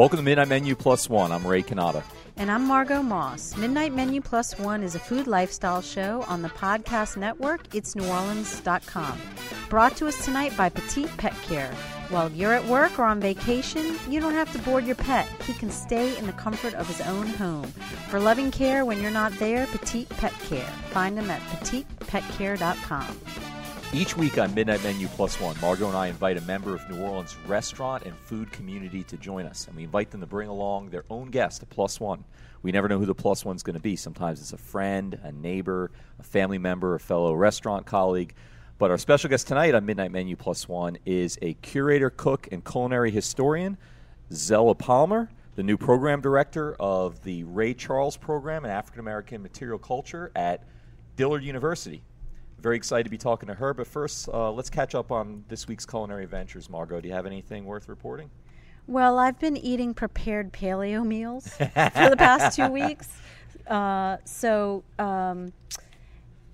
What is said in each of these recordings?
Welcome to Midnight Menu Plus One. I'm Ray Cannata. And I'm Margot Moss. Midnight Menu Plus One is a food lifestyle show on the podcast network, itsneworleans.com. Brought to us tonight by Petite Pet Care. While you're at work or on vacation, you don't have to board your pet. He can stay in the comfort of his own home. For loving care when you're not there, Petite Pet Care. Find them at petitepetcare.com. Each week on Midnight Menu Plus One, Margot and I invite a member of New Orleans restaurant and food community to join us, and we invite them to bring along their own guest, a plus one. We never know who the plus one's going to be. Sometimes it's a friend, a neighbor, a family member, a fellow restaurant colleague. But our special guest tonight on Midnight Menu Plus One is a curator, cook, and culinary historian, Zella Palmer, the new program director of the Ray Charles Program in African American Material Culture at Dillard University. Very excited to be talking to her. But first, uh, let's catch up on this week's culinary adventures. Margot, do you have anything worth reporting? Well, I've been eating prepared paleo meals for the past two weeks. Uh, so, um,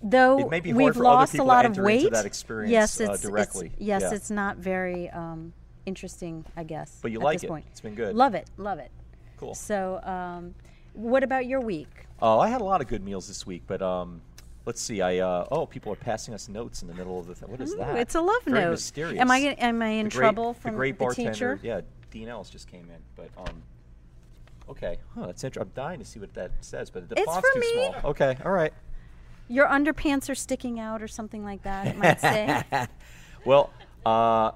though It may be we've lost a lot of weight, that experience, yes, uh, it's, it's- directly. yes, Yeah. it's not very um, interesting, I guess. But you like it. Point. It's been good. Love it, love it. Cool. So, um, what about your week? Oh, I had a lot of good meals this week, but um, let's see. I uh, oh, people are passing us notes in the middle of the. thing. what is Ooh, that? it's a love Very note. Mysterious. Am I am I in The great- trouble from the great the bartender? teacher? Yeah, Dean Ellis just came in, but um. Okay, huh, that's interesting. I'm dying to see what that says, but the It's font's too me. small. Okay, all right. Your underpants are sticking out, or something like that. It might say. Well, uh,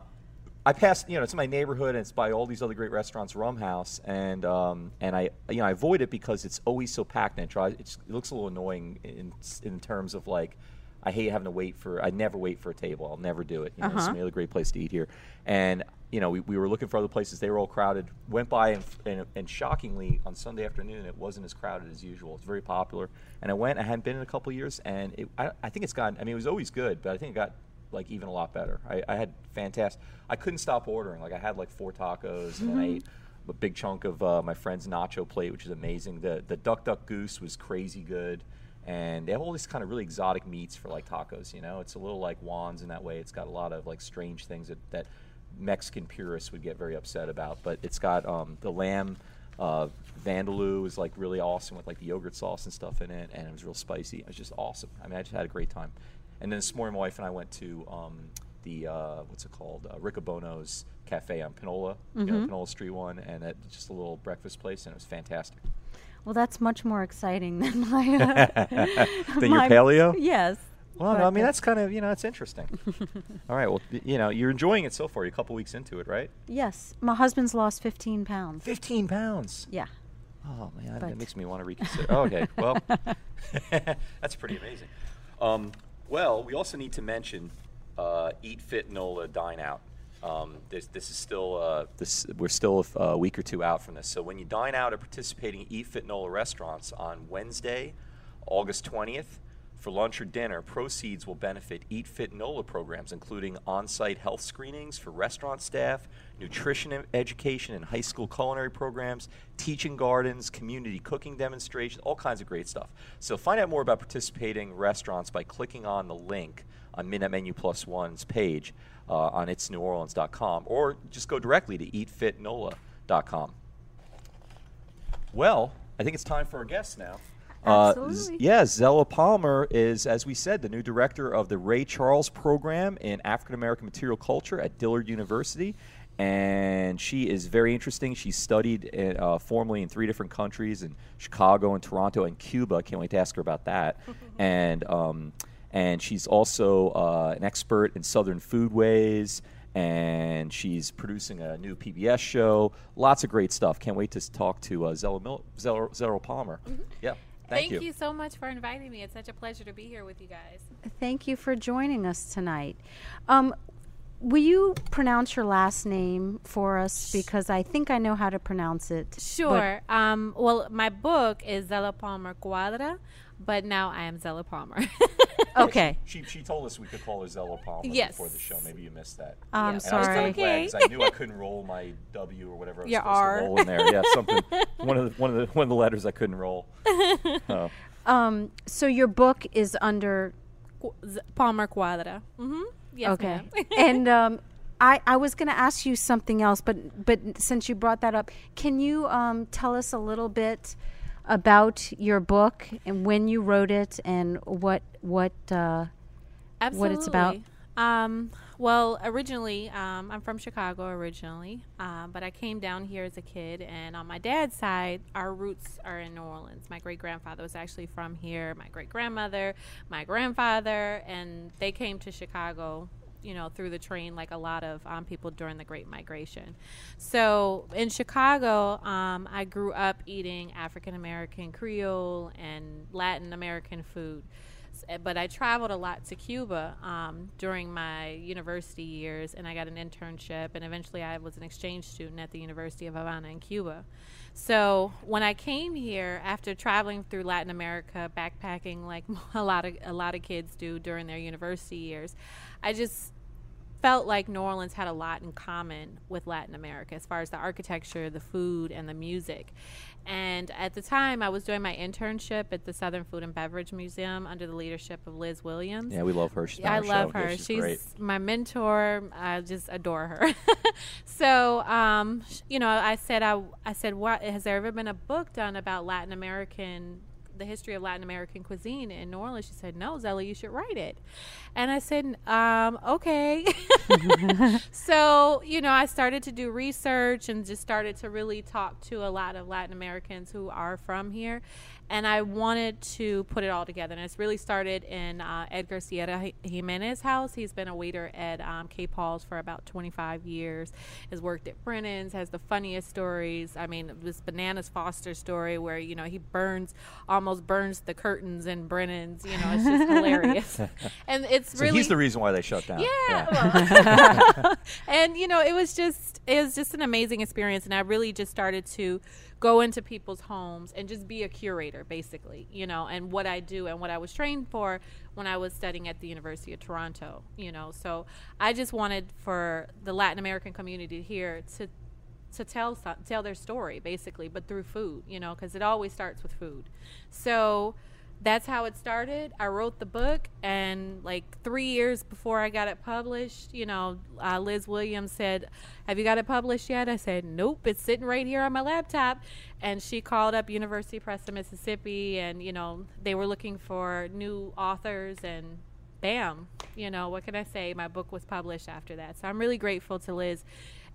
I passed. You know, it's in my neighborhood, and it's by all these other great restaurants, Rum House, and um, and I you know I avoid it because it's always so packed, and it, tries, it's, it looks a little annoying in in terms of like. I hate having to wait for. I never wait for a table. I'll never do it. You know, it's Uh-huh. another great place to eat here, and you know we, we were looking for other places. They were all crowded. Went by and, and and shockingly on Sunday afternoon it wasn't as crowded as usual. It's very popular, and I went. I hadn't been in a couple of years, and it, I I think it's gotten. I mean it was always good, but I think it got like even a lot better. I, I had fantastic. I couldn't stop ordering. Like I had like four tacos, and I ate a big chunk of uh, my friend's nacho plate, which is amazing. The the duck duck goose was crazy good, and they have all these kind of really exotic meats for like tacos. You know, it's a little like Juan's in that way. It's got a lot of like strange things that that Mexican purists would get very upset about. But it's got um, the lamb. Uh, Vindaloo is like really awesome with like the yogurt sauce and stuff in it, and it was real spicy. It was just awesome. I mean, I just had a great time. And then this morning, my wife and I went to um, the uh, what's it called, uh, Riccobono's Cafe on Panola, you know, Panola Street one, and it's just a little breakfast place, and it was fantastic. Well, that's much more exciting than my. Uh, Than your paleo? Yes. Well, no, I mean uh, that's kind of you know it's interesting. All right, well you know you're enjoying it so far. You're a couple weeks into it, right? Yes, my husband's lost 15 pounds. Fifteen pounds. Yeah. Oh man, that makes me want to reconsider. oh, okay, well, that's pretty amazing. Um, well, we also need to mention uh, Eat Fit Nola Dine Out. Um, this, this is still uh, this. We're still a week or two out from this. So when you dine out at participating Eat Fit Nola restaurants on Wednesday, August twentieth. For lunch or dinner, proceeds will benefit Eat Fit NOLA programs, including on site health screenings for restaurant staff, nutrition education and high school culinary programs, teaching gardens, community cooking demonstrations, all kinds of great stuff. So find out more about participating restaurants by clicking on the link on Midnight Menu Plus One's page uh, on itsneworleans.com or just go directly to eatfitnola.com. Well, I think it's time for our guests now. Uh, Z- yeah, Zella Palmer is, as we said, the new director of the Ray Charles program in African American material culture at Dillard University. And she is very interesting. She studied uh, formally in three different countries in Chicago and Toronto and Cuba. Can't wait to ask her about that. and um, and she's also uh, an expert in Southern foodways. And she's producing a new PBS show. Lots of great stuff. Can't wait to talk to uh, Zella, Mil- Zella, Zella Palmer. Yeah. Thank, Thank, you. so much for inviting me. It's such a pleasure to be here with you guys. Thank you for joining us tonight. Um, will you pronounce your last name for us? Because I think I know how to pronounce it. but- Sure. Um, well, my book is Zella Palmer Cuadra, but now I am Zella Palmer. okay. She, she told us we could call her Zella Palmer Yes. before the show. Maybe you missed that. I'm Yeah. And I was kind sorry. of glad Okay. 'cause I knew I couldn't roll my W or whatever I was Your supposed R. to roll in there. Yeah, something. one of the one of the one of the letters I couldn't roll. Oh. Um, so your book is under Palmer Cuadra. Mm-hmm. Yes, okay, ma'am. and um, I, I was going to ask you something else, but but since you brought that up, can you um, tell us a little bit about your book and when you wrote it and what what uh, what it's about? Um, well, originally, um, I'm from Chicago originally, uh, but I came down here as a kid. And on my dad's side, our roots are in New Orleans. My great grandfather was actually from here. My great grandmother, my grandfather, and they came to Chicago. You know, through the train, like a lot of um, people during the Great Migration. So in Chicago, um, I grew up eating African American Creole and Latin American food but I traveled a lot to Cuba um, during my university years, and I got an internship, and eventually I was an exchange student at the University of Havana in Cuba. So when I came here after traveling through Latin America, backpacking like a lot of a lot of kids do during their university years, I just felt like New Orleans had a lot in common with Latin America as far as the architecture, the food, and the music. And at the time, I was doing my internship at the Southern Food and Beverage Museum under the leadership of Liz Williams. Yeah, we love her. She's on I love. Yeah, her. she's, she's great. my mentor. I just adore her. so, um, you know, I said, I, I said, what has there ever been a book done about Latin American, the history of Latin American cuisine in New Orleans? She said, no, Zella, you should write it. And I said, um, okay. so, you know, I started to do research and just started to really talk to a lot of Latin Americans who are from here. And I wanted to put it all together. And it's really started in uh, Edgar Sierra Jimenez's house. He's been a waiter at um, K. Paul's for about 25 years, has worked at Brennan's, has the funniest stories. I mean, this Bananas Foster story where, you know, he burns, almost burns the curtains in Brennan's. You know, it's just hilarious. And it's So really. he's the reason why they shut down. Yeah. well- and you know, it was just it was just an amazing experience and I really just started to go into people's homes and just be a curator basically, you know, and what I do and what I was trained for when I was studying at the University of Toronto, you know. So I just wanted for the Latin American community here to to tell tell their story basically, but through food, you know, because it always starts with food. So that's how it started. I wrote the book, and like three years before I got it published, you know, uh, Liz Williams said, "Have you got it published yet?" I said, "Nope, it's sitting right here on my laptop." And she called up University Press of Mississippi, and you know, they were looking for new authors, and bam, you know, what can I say? My book was published after that, so I'm really grateful to Liz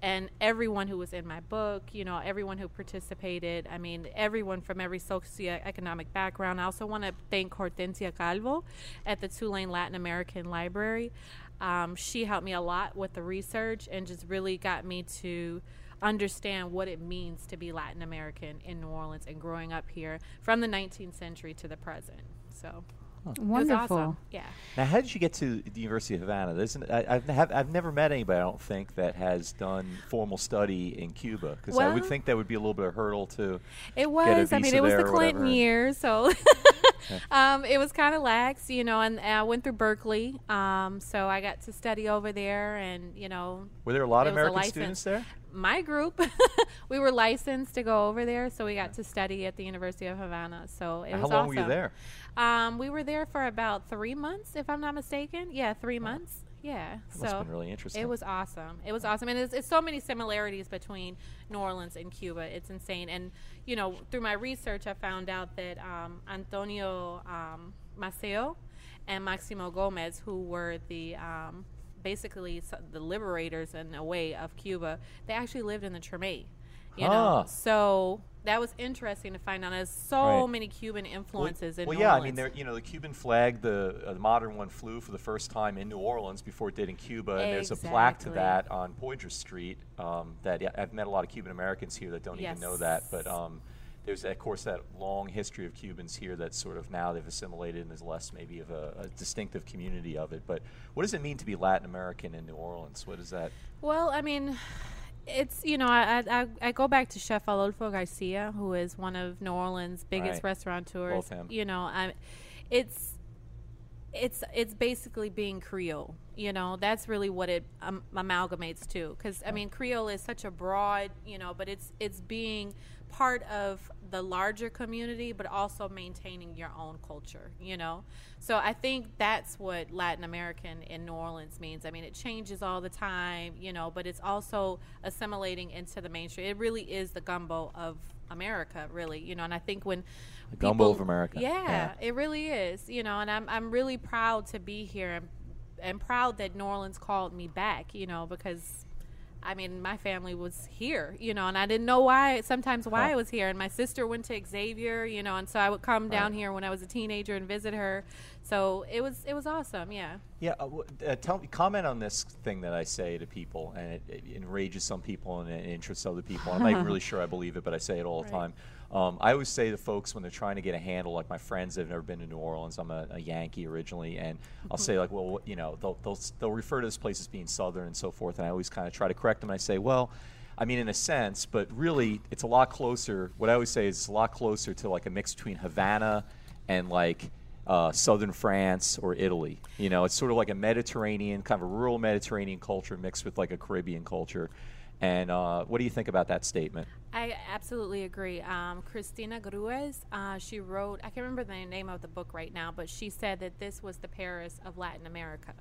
and everyone who was in my book, you know, everyone who participated. I mean, everyone from every socioeconomic background. I also want to thank Hortensia Calvo at the Tulane Latin American Library. Um, she helped me a lot with the research and just really got me to understand what it means to be Latin American in New Orleans and growing up here from the 19th century to the present. So it was Wonderful. awesome. Yeah. Now, how did you get to the University of Havana? There's an, I, I've, have, I've never met anybody, I don't think, that has done formal study in Cuba. Because I would think that would be a little bit of a hurdle to. It get a was. I mean, visa it was there the or Clinton whatever. years, so um, it was kind of lax, you know. And I went through Berkeley, um, so I got to study over there, and you know, Were there a lot of It American students there? my group, we were licensed to go over there, so we got to study at the University of Havana. So it was How was long awesome. were you there? Um, we were there for about three months, if I'm not mistaken. Yeah, three months. Yeah. That so must have been really interesting. it was awesome. It was awesome, and it's, it's so many similarities between New Orleans and Cuba. It's insane. And you know, through my research, I found out that um, Antonio um, Maceo and Maximo Gomez, who were the um, basically the liberators in a way of Cuba, they actually lived in the Treme. You know, so that was interesting to find out. There's so Right. many Cuban Well- influences in New Orleans. well, New yeah, I mean, you know, the Cuban flag, the, uh, the modern one, flew for the first time in New Orleans before it did in Cuba, and there's a plaque to that on Poydras Street. Um, that yeah, I've met a lot of Cuban Americans here that don't even know that, but um, there's of course that long history of Cubans here that sort of now they've assimilated, and there's less maybe of a, a distinctive community of it. But what does it mean to be Latin American in New Orleans? What is that? Well, I mean, it's you know I, I I go back to Chef Adolfo Garcia, who is one of New Orleans' biggest Right. restaurateurs. You know, I, it's it's it's basically being Creole. You know, that's really what it um, amalgamates to. Because I mean, Creole is such a broad, you know, but it's it's being part of the larger community, but also maintaining your own culture. You know, so I think that's what Latin American in New Orleans means. I mean, it changes all the time, you know, but it's also assimilating into the mainstream. It really is the gumbo of America, really, you know. And I think when the gumbo of America, yeah, yeah, it really is, you know. And I'm I'm really proud to be here and and proud that New Orleans called me back, you know, because I mean, my family was here, you know, and I didn't know why, sometimes why huh. I was here. And my sister went to Xavier, you know, and so I would come down right. here when I was a teenager and visit her. So it was, it was awesome. Yeah. Yeah. Uh, uh, tell me, comment on this thing that I say to people, and it, it enrages some people and it interests other people. I'm not really sure I believe it, but I say it all right. the time. Um, I always say to folks when they're trying to get a handle, like my friends that have never been to New Orleans, I'm a, a Yankee originally, and I'll say like, well, you know, they'll, they'll they'll refer to this place as being Southern and so forth, and I always kind of try to correct them. I say, well. I mean, in a sense, but really, it's a lot closer. What I always say is it's a lot closer to like a mix between Havana and like uh, southern France or Italy. You know, it's sort of like a Mediterranean, kind of a rural Mediterranean culture mixed with like a Caribbean culture. And uh, what do you think about that statement? I absolutely agree. Um, Cristina Gruesz, uh, she wrote, I can't remember the name of the book right now, but she said that this was the Paris of Latin America.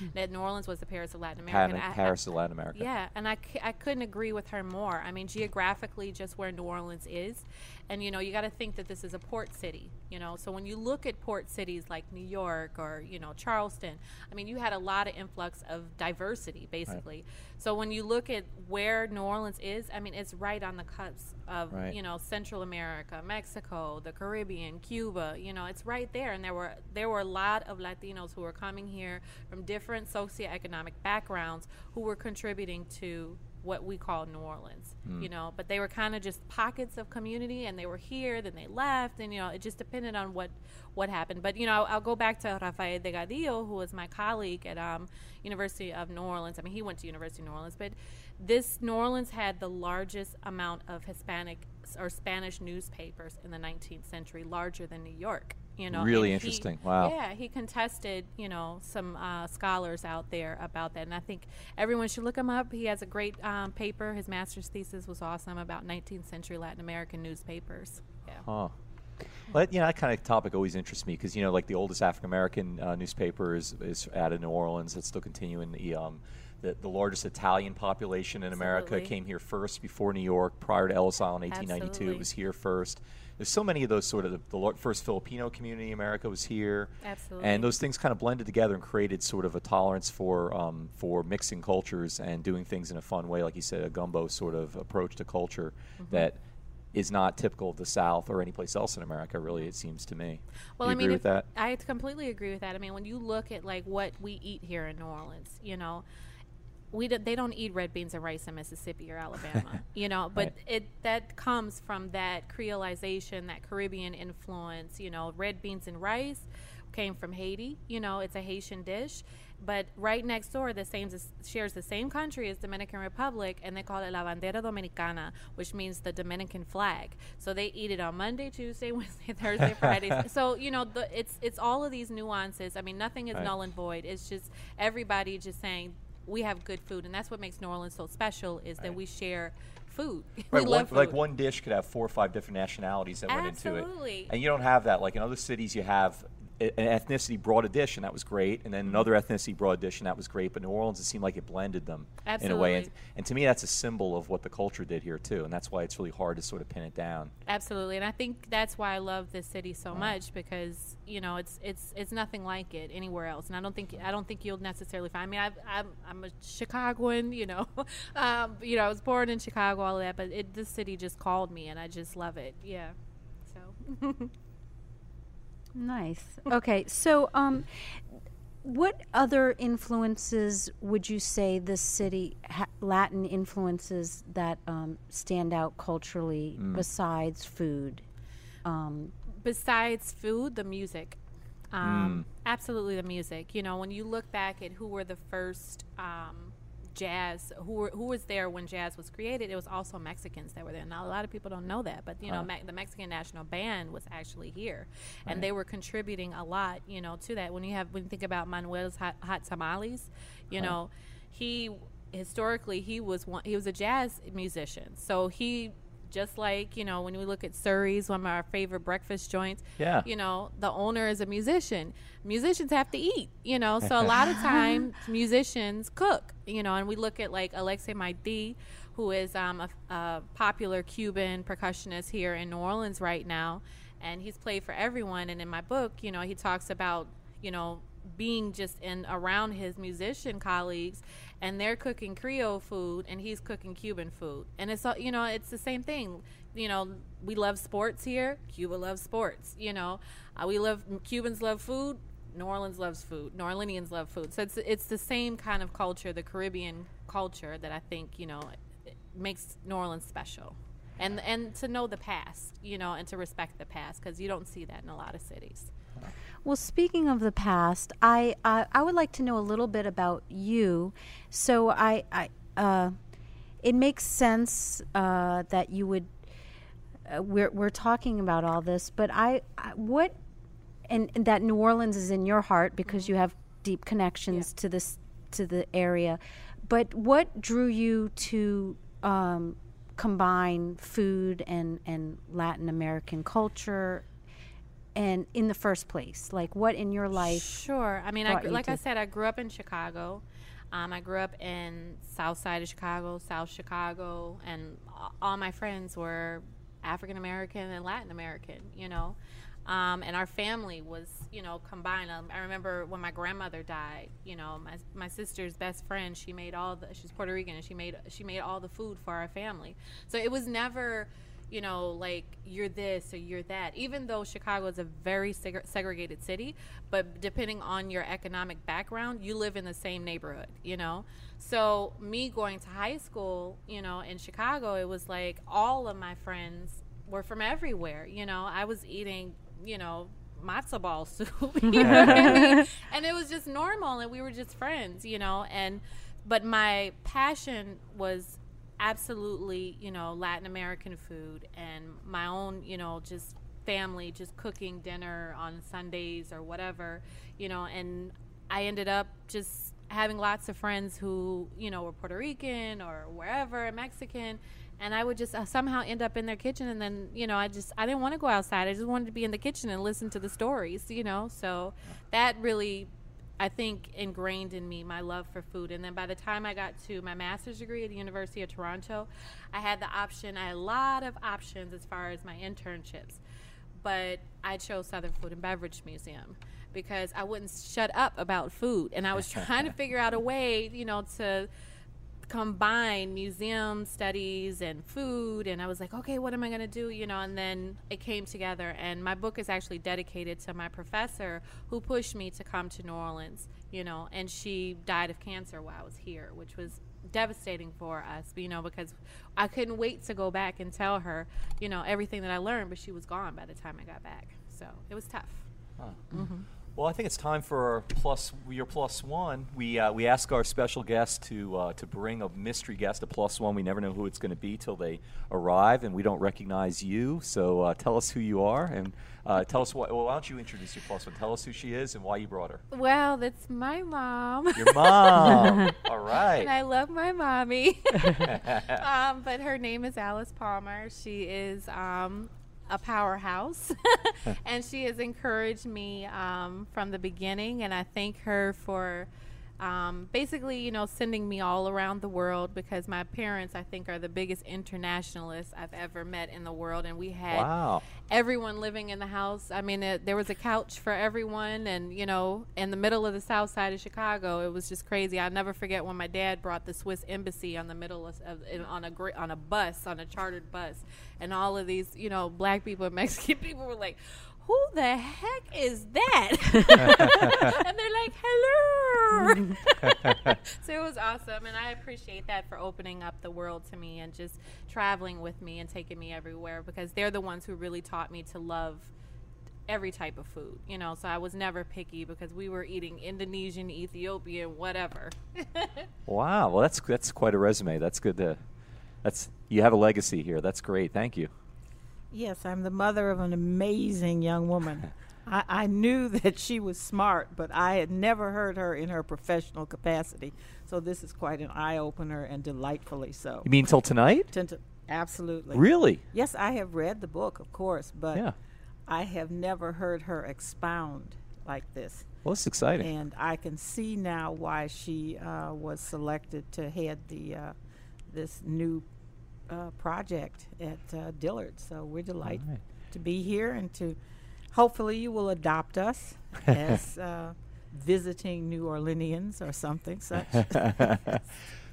Mm. That New Orleans was the Paris of Latin America. I, Paris I, of Latin America. Yeah, and I c- I couldn't agree with her more. I mean, geographically, just where New Orleans is. And, you know, you got to think that this is a port city, you know. So when you look at port cities like New York or, you know, Charleston, I mean, you had a lot of influx of diversity, basically. Right. So when you look at where New Orleans is, I mean, it's right on the of right. you know Central America, Mexico, the Caribbean, Cuba. You know, it's right there, and there were there were a lot of Latinos who were coming here from different socioeconomic backgrounds who were contributing to what we call New Orleans, mm. you know, but they were kind of just pockets of community and they were here, then they left, and, you know, it just depended on what, what happened. But, you know, I'll, I'll go back to Rafael Delgadillo, who was my colleague at um, University of New Orleans. I mean, he went to University of New Orleans, but this New Orleans had the largest amount of Hispanic or Spanish newspapers in the 19th century, larger than New York. You know, really interesting. He, wow. Yeah, he contested, you know, some uh, scholars out there about that, and I think everyone should look him up. He has a great um, paper. His master's thesis was awesome about 19th century Latin American newspapers. Yeah. Huh. But you know that kind of topic always interests me because you know like the oldest African American uh, newspaper is, is out of New Orleans. It's still continuing. The, um, the, the largest Italian population in Absolutely. America came here first before New York. Prior to Ellis Island, 1892, Absolutely. it was here first there's so many of those sort of the, the, first Filipino community in America was here. Absolutely. And those things kind of blended together and created sort of a tolerance for um, for mixing cultures and doing things in a fun way, like you said, a gumbo sort of approach to culture mm-hmm. that is not typical of the South or any place else in America. Really, it seems to me. Well, I mean, with that? I completely agree with that. I mean, when you look at like what we eat here in New Orleans, you know, we do, they don't eat red beans and rice in Mississippi or Alabama, you know. But right. it that comes from that Creolization, that Caribbean influence. You know, red beans and rice came from Haiti. You know, it's a Haitian dish. But right next door, the same shares the same country as Dominican Republic, and they call it La Bandera Dominicana, which means the Dominican flag. So they eat it on Monday, Tuesday, Wednesday, Thursday, Friday. so you know, the, it's it's all of these nuances. I mean, nothing is right. null and void. It's just everybody just saying we have good food, and that's what makes New Orleans so special. Is right. that we share food. Right, one, food. Like one dish could have four or five different nationalities that Absolutely. went into it, and you don't have that. Like in other cities, you have an ethnicity brought a dish and that was great, and then another ethnicity brought a dish and that was great. But New Orleans, it seemed like it blended them Absolutely. in a way, and, and, to me, that's a symbol of what the culture did here too, and that's why it's really hard to sort of pin it down. Absolutely, and I think that's why I love this city so much because you know it's it's it's nothing like it anywhere else, and I don't think I don't think you'll necessarily find. I mean, I've, I'm I'm a Chicagoan, you know, um, you know, I was born in Chicago, all of that, but it, this city just called me, and I just love it. Yeah, so. Nice. Okay, so um, what other influences would you say this city, ha- Latin influences that um, stand out culturally mm. besides food? Um, besides food, the music. Um, mm. Absolutely, the music. You know, when you look back at who were the first um, jazz who were, who was there when jazz was created. It was also Mexicans that were there. Now a lot of people don't know that, but you know. Me- the Mexican National Band was actually here, and Right. they were contributing a lot, you know, to that. When you have when you think about Manuel's hot, hot tamales, you know, he historically he was one he was a jazz musician, so he. Just like you know, when we look at Surrey's, one of our favorite breakfast joints, Yeah. you know, the owner is a musician. Musicians have to eat, you know, so a lot of times musicians cook, you know, and we look at like Alexei Marti, who is um, a, a popular Cuban percussionist here in New Orleans right now, and he's played for everyone. And in my book, you know, he talks about, you know, being just in around his musician colleagues and they're cooking creole food and he's cooking cuban food. And it's all you know it's the same thing. You know we love sports here. Cuba loves sports you know. Uh, we love cubans love food. New orleans loves food. New orleanians love food. So it's it's the same kind of culture the caribbean culture that i think you know makes new orleans special. And and to know the past you know and to respect the past because you don't see that in a lot of cities Well, speaking of the past, I I I would like to know a little bit about you. So I I uh, it makes sense uh, that you would. Uh, we're we're talking about all this, but I, I what, and, and that New Orleans is in your heart because you have deep connections to this to the area. But what drew you to um, combine food and and Latin American culture? And in the first place like what in your life Sure. I mean, I, like I said, I grew up in Chicago. Um, I grew up in South Side of Chicago, South Chicago, and all my friends were African American and Latin American. You know, um, and our family was, you know, combined. Um, I remember when my grandmother died. You know, my my sister's best friend. She made all the. She's Puerto Rican, and she made she made all the food for our family. So it was never you know, like you're this or you're that. Even though Chicago is a very seg- segregated city, but depending on your economic background, you live in the same neighborhood, you know? So, me going to high school, you know, in Chicago, it was like all of my friends were from everywhere, you know? I was eating, you know, matzo ball soup, you know I mean? And it was just normal and we were just friends, you know? And, but my passion was absolutely, you know, Latin American food and my own, you know, just family just cooking dinner on Sundays or whatever, you know, and I ended up just having lots of friends who, you know, were Puerto Rican or wherever, Mexican, and I would just uh, somehow end up in their kitchen and then, you know, I just I didn't want to go outside. I just wanted to be in the kitchen and listen to the stories, you know. So that really I think ingrained in me my love for food. And then by the time I got to my master's degree at the University of Toronto, I had the option, I had a lot of options as far as my internships. But I chose Southern Food and Beverage Museum because I wouldn't shut up about food. And I was trying to figure out a way, you know, to combine museum studies and food and I was like, okay, what am I going to do, you know, and then it came together and my book is actually dedicated to my professor who pushed me to come to New Orleans, you know, and she died of cancer while I was here, which was devastating for us, you know, because I couldn't wait to go back and tell her, you know, everything that I learned, but she was gone by the time I got back. So, it was tough. Mm-hmm. Well, I think it's time for our plus your plus one. We uh, we ask our special guest to uh, to bring a mystery guest, a plus one. We never know who it's going to be till they arrive, and we don't recognize you. So uh, tell us who you are, and uh, tell us what. Well, why don't you introduce your plus one? Tell us who she is and why you brought her. Well, that's my mom. Your mom. All right. and I love my mommy. um, but her name is Alice Palmer. She is um, a powerhouse, and she has encouraged me um, from the beginning. And I thank her for um, basically, you know, sending me all around the world because my parents, I think, are the biggest internationalists I've ever met in the world, and we had Wow. everyone living in the house. I mean, it, there was a couch for everyone, and you know, in the middle of the south side of Chicago, it was just crazy. I'll never forget when my dad brought the Swiss embassy on the middle of, of on a gr- on a bus, on a chartered bus, and all of these, you know, black people and Mexican people were like. Who the heck is that? and they're like, hello. so it was awesome. And I appreciate that for opening up the world to me and just traveling with me and taking me everywhere because they're the ones who really taught me to love every type of food, you know. So I was never picky because we were eating Indonesian, Ethiopian, whatever. Wow. Well, that's that's quite a resume. That's good to. That's you have a legacy here. That's great. Thank you. Yes, I'm the mother of an amazing young woman. I, I knew that she was smart, but I had never heard her in her professional capacity. So this is quite an eye opener and delightfully so. You mean till tonight? Tend to- Absolutely. Really? Yes, I have read the book, of course, but Yeah. I have never heard her expound like this. Well, it's exciting. And I can see now why she uh, was selected to head the uh, this new uh, project at uh, Dillard. So we're delighted right. to be here and to hopefully you will adopt us as uh, visiting New Orleanians or something such.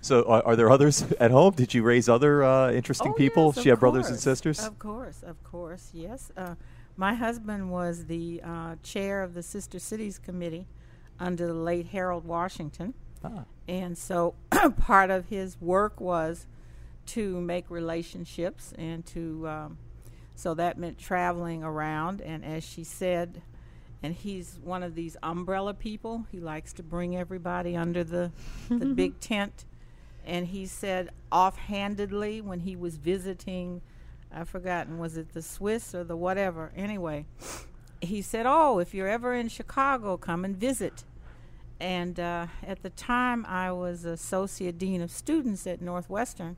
so, are, are there others at home? Did you raise other uh, interesting Oh, people? yes, she of have brothers and sisters. Of course, of course, yes. Uh, my husband was the uh, chair of the Sister Cities Committee under the late Harold Washington. Ah. And so part of his work was to make relationships and to, um, so that meant traveling around. And as she said, and he's one of these umbrella people, he likes to bring everybody under the, the big tent. And he said offhandedly when he was visiting, I've forgotten, was it the Swiss or the whatever? Anyway, he said, Oh, if you're ever in Chicago, come and visit. And uh, at the time, I was associate dean of students at Northwestern,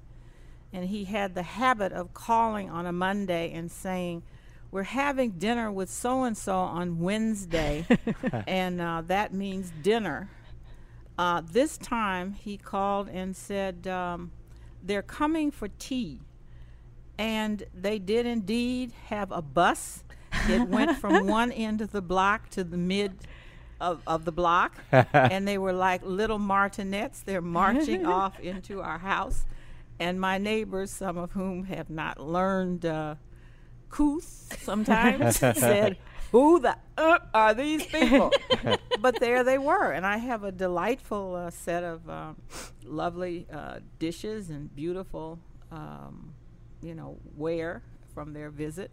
and he had the habit of calling on a Monday and saying, "We're having dinner with so and so on Wednesday, and uh, that means dinner." Uh, this time, he called and said, um, "They're coming for tea," and they did indeed have a bus. It went from one end of the block to the mid of, of the block, and they were like little martinets. They're marching off into our house, and my neighbors, some of whom have not learned uh, couth sometimes, said, "Who the uh, are these people?" but there they were, and I have a delightful uh, set of um, lovely uh, dishes and beautiful, um, you know, ware from their visit.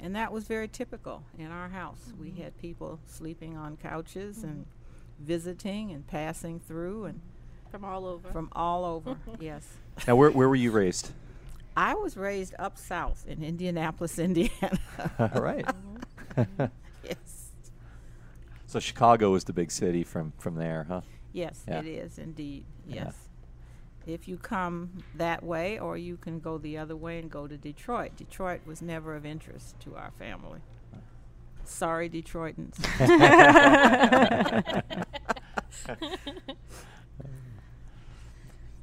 And that was very typical in our house. We had people sleeping on couches and visiting and passing through and From all over. from all over. yes. Now, where where were you raised? I was raised up south in Indianapolis, Indiana. All right. Mm-hmm. yes. So Chicago is the big city from from there, huh? Yes, Yeah. it is indeed. Yeah. Yes. If you come that way, or you can go the other way and go to Detroit. Detroit was never of interest to our family. Sorry, Detroitans.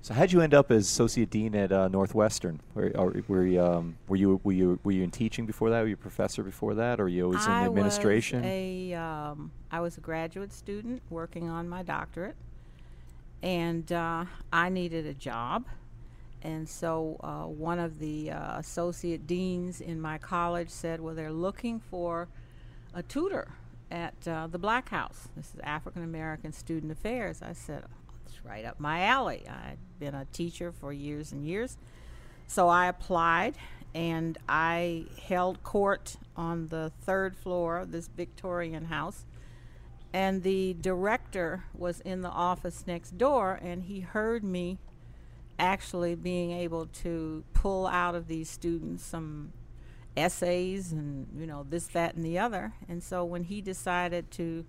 So how'd you end up as associate dean at uh, Northwestern? Were, or, were, you, um, were you were you were you in teaching before that? Were you a professor before that, or were you always in I administration? Was a, um, I was a graduate student working on my doctorate, and uh, I needed a job. And so uh, one of the uh, associate deans in my college said, Well, they're looking for a tutor at uh, the Black House. This is African American Student Affairs. I said, right up my alley. I'd been a teacher for years and years. So I applied and I held court on the third floor of this Victorian house. And the director was in the office next door and he heard me actually being able to pull out of these students some essays and you know this that and the other and so when he decided to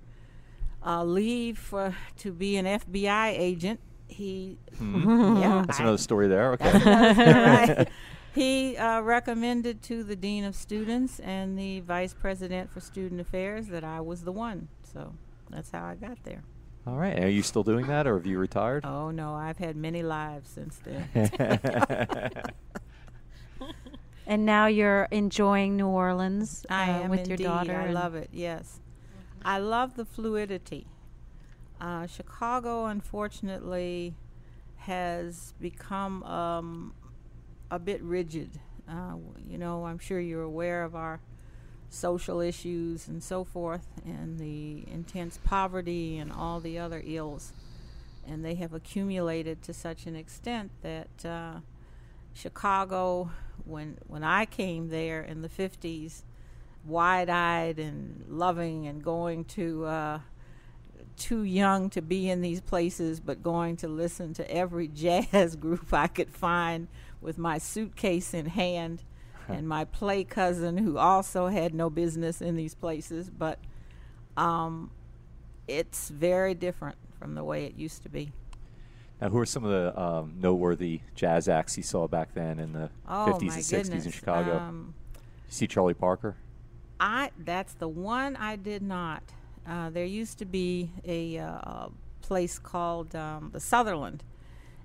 uh, leave for to be an FBI agent he yeah That's I- another story there. Okay. story. He uh, recommended to the dean of students and the vice president for student affairs that I was the one. So that's how I got there. All right. Are you still doing that, or have you retired? Oh no, I've had many lives since then. And now you're enjoying New Orleans I uh, am with indeed. your daughter. I love it. Yes, I love the fluidity. Uh, Chicago, unfortunately, has become um, a bit rigid. Uh, you know, I'm sure you're aware of our social issues and so forth, and the intense poverty and all the other ills. And they have accumulated to such an extent that uh, Chicago, when when I came there in the 50s, wide-eyed and loving and going to uh, too young to be in these places, but going to listen to every jazz group I could find with my suitcase in hand, and my play cousin who also had no business in these places, but um, it's very different from the way it used to be. Now, who are some of the um, noteworthy jazz acts you saw back then in the Oh 50s my and 60s goodness. in Chicago? Um, you see Charlie Parker? I that's the one I did not. Uh, there used to be a uh, place called um, the Sutherland,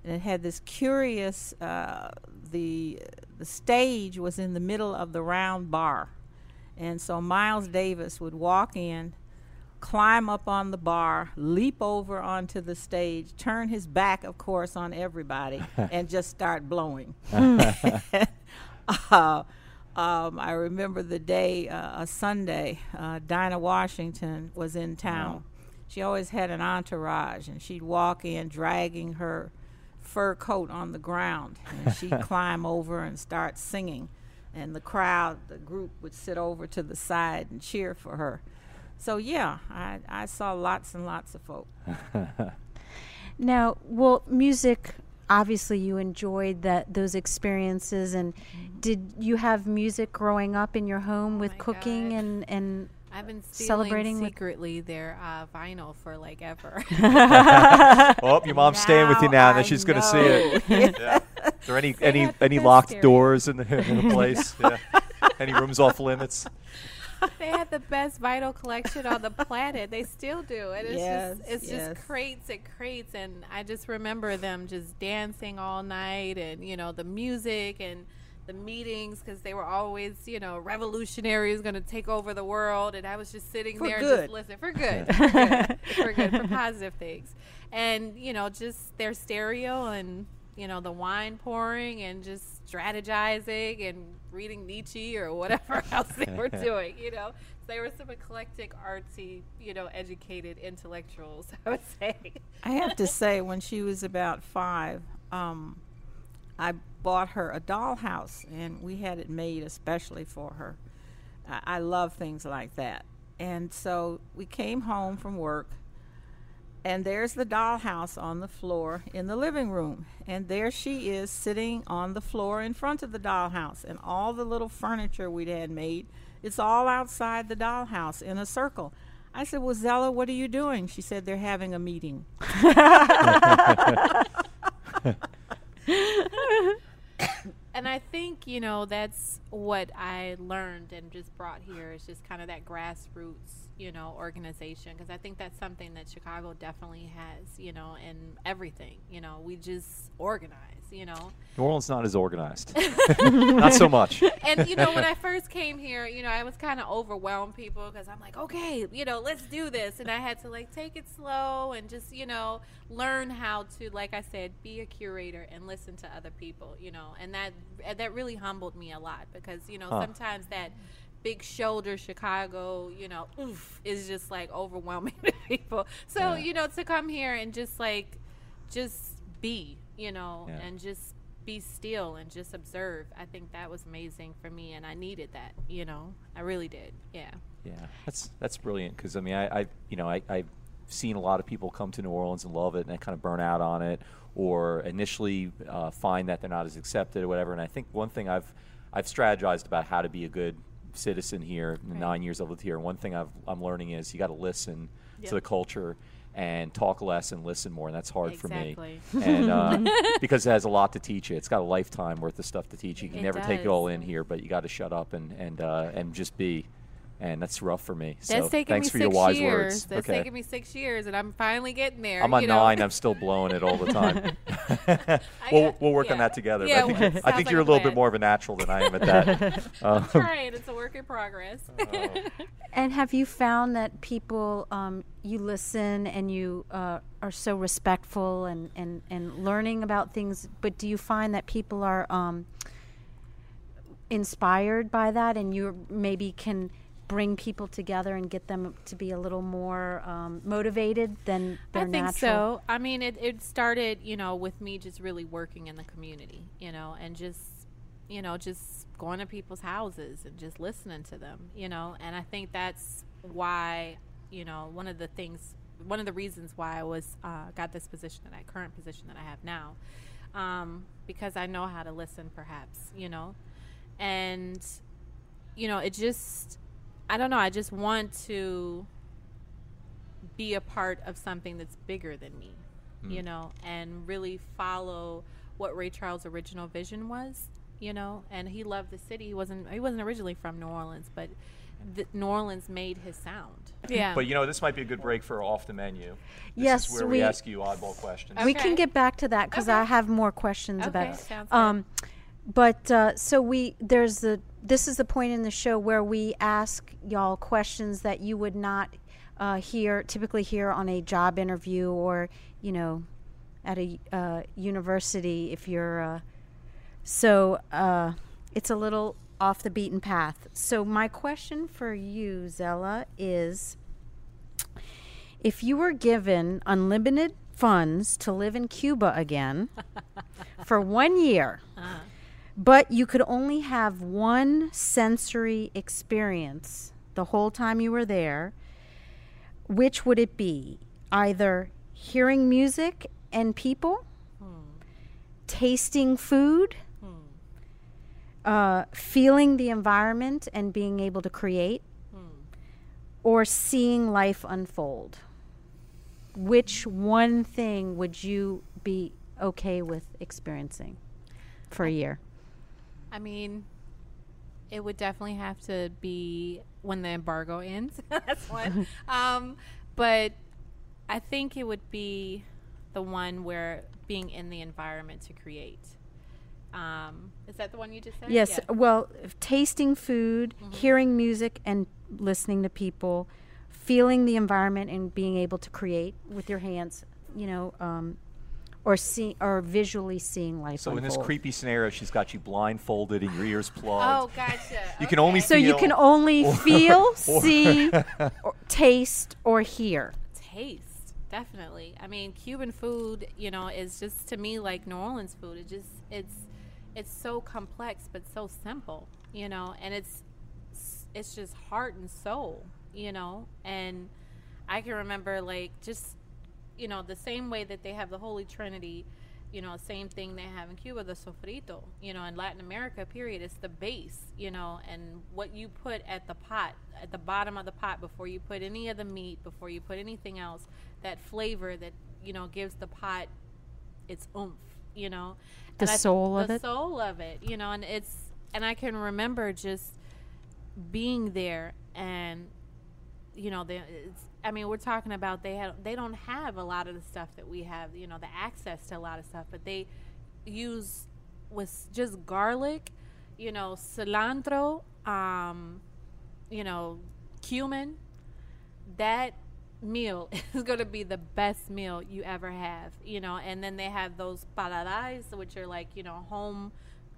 and it had this curious. Uh, the the stage was in the middle of the round bar, and so Miles Davis would walk in, climb up on the bar, leap over onto the stage, turn his back, of course, on everybody, and just start blowing. um, I remember the day, uh, a Sunday, uh, Dinah Washington was in town. Wow. She always had an entourage, and she'd walk in dragging her fur coat on the ground, and she'd climb over and start singing. And the crowd, the group would sit over to the side and cheer for her. So, yeah, I, I saw lots and lots of folk. Now, well, music. Obviously, you enjoyed that those experiences, and Mm-hmm. did you have music growing up in your home with Oh my cooking God. and and I've been stealing Celebrating with- secretly their uh, vinyl for like ever. oh, your mom's staying with you now, and then she's going to see it. yeah. Are there any They any any locked stereo. doors in the, in the place? Yeah. Any rooms off limits? they had the best vinyl collection on the planet. They still do. And it's Yes, just it's yes. just crates and crates and I just remember them just dancing all night and you know the music and the meetings because they were always you know revolutionaries going to take over the world and I was just sitting For there good. just listening for good for good for good for positive things and you know just their stereo and you know the wine pouring and just strategizing and reading Nietzsche or whatever else they were doing you know So they were some eclectic artsy you know educated intellectuals I would say I have to say, when she was about five, um, I bought her a dollhouse, and we had it made especially for her. I, I love things like that. And so we came home from work, and there's the dollhouse on the floor in the living room. And there she is sitting on the floor in front of the dollhouse, and all the little furniture we'd had made, it's all outside the dollhouse in a circle. I said, Well, Zella, what are you doing? She said, They're having a meeting. and I think you know that's what I learned and just brought here is just kind of that grassroots you know organization because I think that's something that Chicago definitely has you know in everything you know we just organize you know New Orleans not as organized. not so much. and you know when I first came here, you know I was kind of overwhelmed people because I'm like, okay, you know, let's do this, and I had to like take it slow and just you know learn how to, like I said, be a curator and listen to other people, you know, and that that really humbled me a lot because you know Huh. sometimes that big shoulder Chicago, you know, oof, is just like overwhelming to people. So Yeah. you know to come here and just like just be, you know, Yeah. and just be still and just observe. I think that was amazing for me, and I needed that. You know, I really did. Yeah. Yeah, that's that's brilliant because I mean I, I you know I I've seen a lot of people come to New Orleans and love it and kind of burn out on it or initially uh, find that they're not as accepted or whatever. And I think one thing I've I've strategized about how to be a good citizen here Right. nine years I've lived here. One thing I've, I'm learning is you got to listen Yep. to the culture and talk less and listen more, and that's hard Exactly. for me. And uh, because it has a lot to teach you, it's got a lifetime worth of stuff to teach you. You can It never take it all in here, but you got to shut up and and uh, and just be. And that's rough for me. That's so taking thanks me for six your wise years. words. That's okay. taking me six years, and I'm finally getting there. I'm a you know? nine. I'm still blowing it all the time. we'll, got- we'll work on that together. Yeah, I think, well, I think like you're a a little bit more of a natural than I am at that. Um, Trying. It's a work in progress. Oh. And have you found that people, um, you listen and you uh, are so respectful and, and, and learning about things, but do you find that people are um, inspired by that and you maybe can bring people together and get them to be a little more um, motivated than their I think natural? so. I mean, it, it started, you know, with me just really working in the community, you know, and just you know, just going to people's houses and just listening to them, you know, and I think that's why, you know, one of the things, one of the reasons why I was uh, got this position, that current position that I have now, um, because I know how to listen, perhaps, you know, and you know, it just, I don't know, I just want to be a part of something that's bigger than me, you know, and really follow what Ray Charles' original vision was, you know, and he loved the city. He wasn't he wasn't originally from New Orleans, but the, New Orleans made his sound. Yeah. But you know, this might be a good break for off the menu. This Yes, is where we, we- ask you oddball questions. We can get back to that because I have more questions Okay, about. sounds good. Um, but uh, so we there's the this is the point in the show where we ask y'all questions that you would not uh, hear typically hear on a job interview or you know at a uh, university if you're uh, so uh, it's a little off the beaten path. So my question for you, Zella, is if you were given unlimited funds to live in Cuba again for one year, but you could only have one sensory experience the whole time you were there, which would it be? Either hearing music and people, tasting food, uh, feeling the environment and being able to create, or seeing life unfold? Which one thing would you be okay with experiencing for a year? I mean, it would definitely have to be when the embargo ends. That's one. um, but I think it would be the one where being in the environment to create. Um, is that the one you just said? Yes. Yeah. Mm-hmm. Well, tasting food, hearing music, and listening to people, feeling the environment, and being able to create with your hands. You know, um, or see or visually seeing life. so in this creepy scenario, she's got you blindfolded and your ears plugged. Oh, plugged. gotcha. You can only So you can only or- feel, or- see, or taste, or hear. taste definitely i mean cuban food you know is just to me like new orleans food it just it's it's so complex but so simple you know and it's it's just heart and soul you know and i can remember like just you know the same way that they have the holy trinity you know same thing they have in cuba the sofrito you know in latin america period it's the base you know and what you put at the pot at the bottom of the pot before you put any of the meat before you put anything else that flavor that you know gives the pot its oomph you know The And I- soul of the it? soul of it you know and it's and i can remember just being there and you know the, it's, i mean we're talking about they have they don't have a lot of the stuff that we have you know the access to a lot of stuff but they use with just garlic you know cilantro um you know cumin. That meal is going to be the best meal you ever have you know and then they have those paladares which are like you know home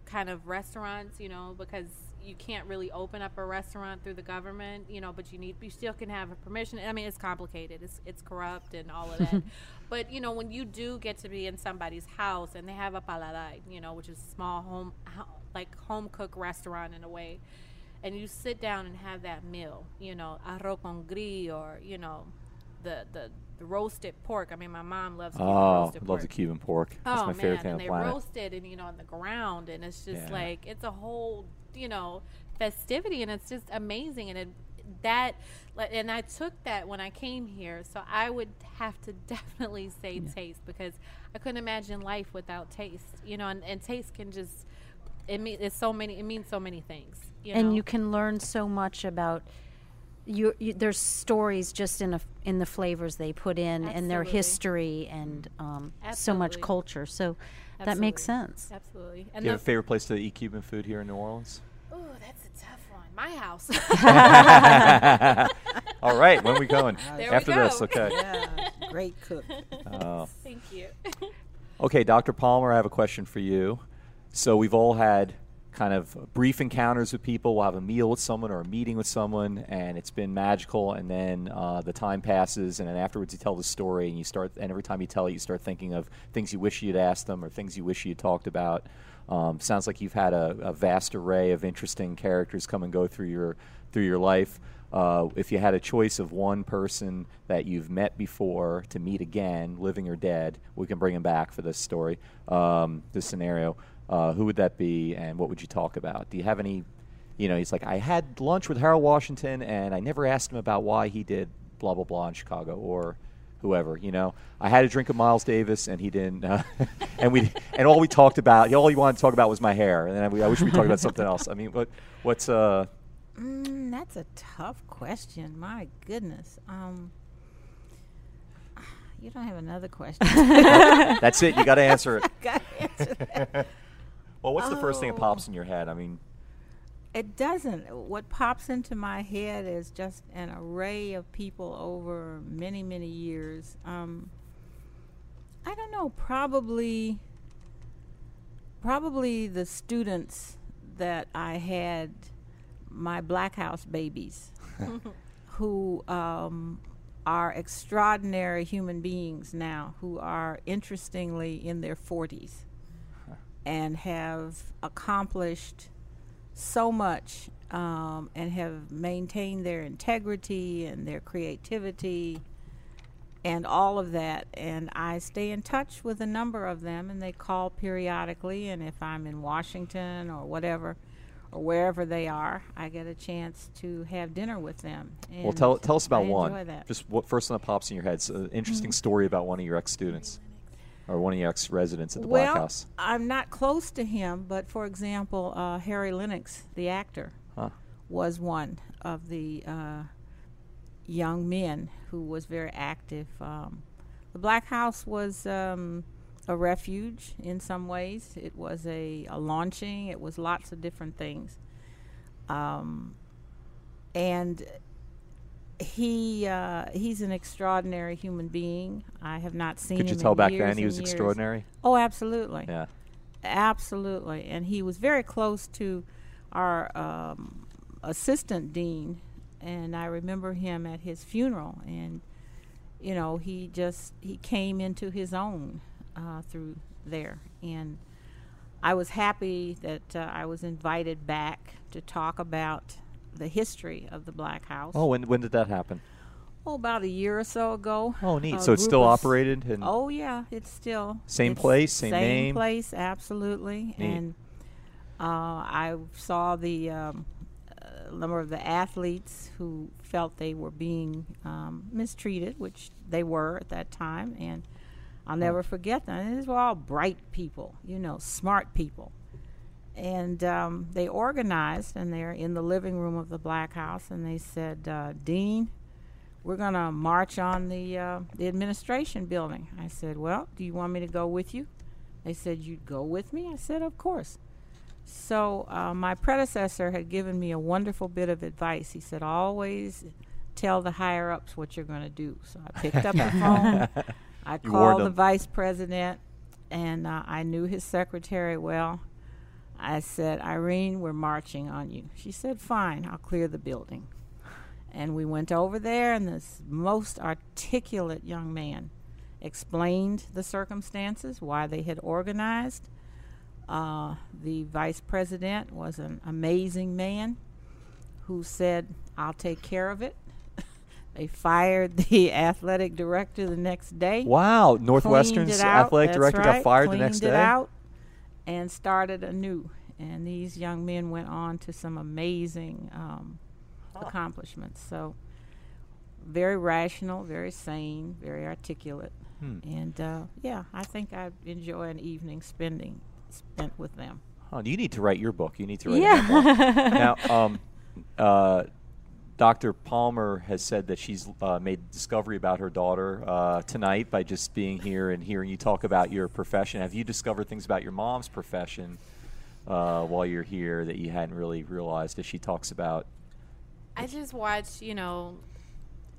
kind of restaurants you know because you can't really open up a restaurant through the government you know but you need you still can have a permission i mean it's complicated it's it's corrupt and all of that but you know when you do get to be in somebody's house and they have a paladar you know which is a small home like home cook restaurant in a way and you sit down and have that meal, you know, arroz congrí or you know, the the, the roasted pork. I mean, my mom loves Cuban Oh, roasted love pork. the Cuban pork. That's oh my favorite man, thing on and the they planet. roast it and you know on the ground, and it's just Yeah. like it's a whole you know festivity, and it's just amazing, and it that and I took that when I came here, so I would have to definitely say taste because I couldn't imagine life without taste, you know, and, and taste can just it mean it's so many it means so many things, you and know? you can learn so much about you, you there's stories just in a, in the flavors they put in and their history and um, so much culture so that makes sense Absolutely. Do you have a favorite place to eat Cuban food here in New Orleans? oh, that's a tough one. My house. All right, when are we going? There we After this, okay. Yeah, great cook. Oh. Thank you. Okay, Dr. Palmer, I have a question for you. So we've all had kind of brief encounters with people. We'll have a meal with someone or a meeting with someone, and it's been magical. And then uh, the time passes, and then afterwards you tell the story, and you start. And every time you tell it, you start thinking of things you wish you'd asked them or things you wish you talked about. Um, sounds like you've had a, a vast array of interesting characters come and go through your through your life. Uh, if you had a choice of one person that you've met before to meet again, living or dead, we can bring him back for this story, um, this scenario. Uh, who would that be, and what would you talk about? Do you have any? You know, he's like, I had lunch with Harold Washington, and I never asked him about why he did blah blah blah in Chicago, or whoever. You know, I had a drink of Miles Davis, and he didn't. Uh, and we and all we talked about, all he wanted to talk about was my hair, and I, I wish we talked about something else. I mean, what what's uh Mm, that's a tough question. My goodness. Um, you don't have another question. That's it. You got to answer it. Gotta answer that. Well, what's the first thing that Oh. pops in your head? I mean, It doesn't. What pops into my head is just an array of people over many, many years. Um, I don't know. Probably, probably the students that I had, my Black House babies, who um, are extraordinary human beings now, who are interestingly in their forties, and have accomplished so much um, and have maintained their integrity and their creativity and all of that. And I stay in touch with a number of them, and they call periodically. And if I'm in Washington or whatever, or wherever they are, I get a chance to have dinner with them. well, tell tell us about I one. That. Just what first one that pops in your head? It's an interesting Mm-hmm. story about one of your ex students, or one of your ex residents at the well, Black House. I'm not close to him, but for example, uh, Harry Lennix, the actor, Huh. was one of the uh, young men who was very active. Um, the Black House was um, a refuge in some ways. It was a, a launching. It was lots of different things. Um, and he uh, he's an extraordinary human being. I have not seen Could you tell back then he was years. extraordinary? Oh, absolutely. Yeah. Absolutely. And he was very close to our um, assistant dean. And I remember him at his funeral. And, you know, he just, he came into his own uh, through there. And I was happy that uh, I was invited back to talk about the history of the Black House. Oh, when when did that happen? Oh, about a year or so ago. Oh, neat. so it's still operated and Oh yeah, it's still Same it's place, same name. same name? place, absolutely. Neat. And uh, I saw the um, uh, number of the athletes who felt they were being um, mistreated, which they were at that time, and I'll never forget them. And these were all bright people, you know, smart people. And um, they organized, and they're in the living room of the Black House, and they said, uh, "Dean, we're going to march on the uh, the administration building." I said, "Well, do you want me to go with you?" They said, "You'd go with me?" I said, "Of course." So uh, my predecessor had given me a wonderful bit of advice. He said, "Always tell the higher ups what you're going to do." So I picked up the phone. I You called the vice president, and uh, I knew his secretary well. I said, Irene, we're marching on you. She said, Fine, I'll clear the building. And we went over there, and this most articulate young man explained the circumstances, why they had organized. Uh, the vice president was an amazing man who said, I'll take care of it. they fired the athletic director the next day wow, cleaned Northwestern's athletic That's director right. got fired cleaned the next it day. out and started anew. And these young men went on to some amazing um, accomplishments. So very rational, very sane, very articulate, Hmm. and uh, yeah, I think I enjoy an evening spending spent with them. Oh, you need to write your book. You need to write a memoir. now, um, uh, Dr. Palmer has said that she's uh, made discovery about her daughter uh, tonight by just being here and hearing you talk about your profession. Have you discovered things about your mom's profession uh, while you're here that you hadn't really realized as she talks about? I just watched, you know,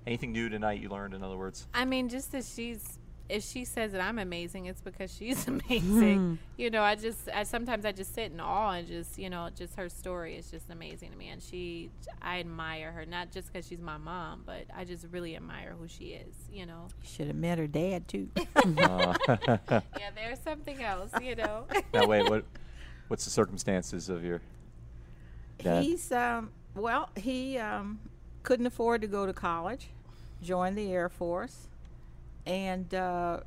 Anything new tonight you learned, in other words? I mean, just that she's if she says that I'm amazing, it's because she's amazing. you know, I just I sometimes I just sit in awe and just you know just her story is just amazing to me, and she I admire her not just because she's my mom, but I just really admire who she is. You know, you Should have met her dad too. Uh, yeah, there's something else. You know, now, wait, what? What's the circumstances of your dad? He's um, well, he um, couldn't afford to go to college, joined the Air Force, and uh,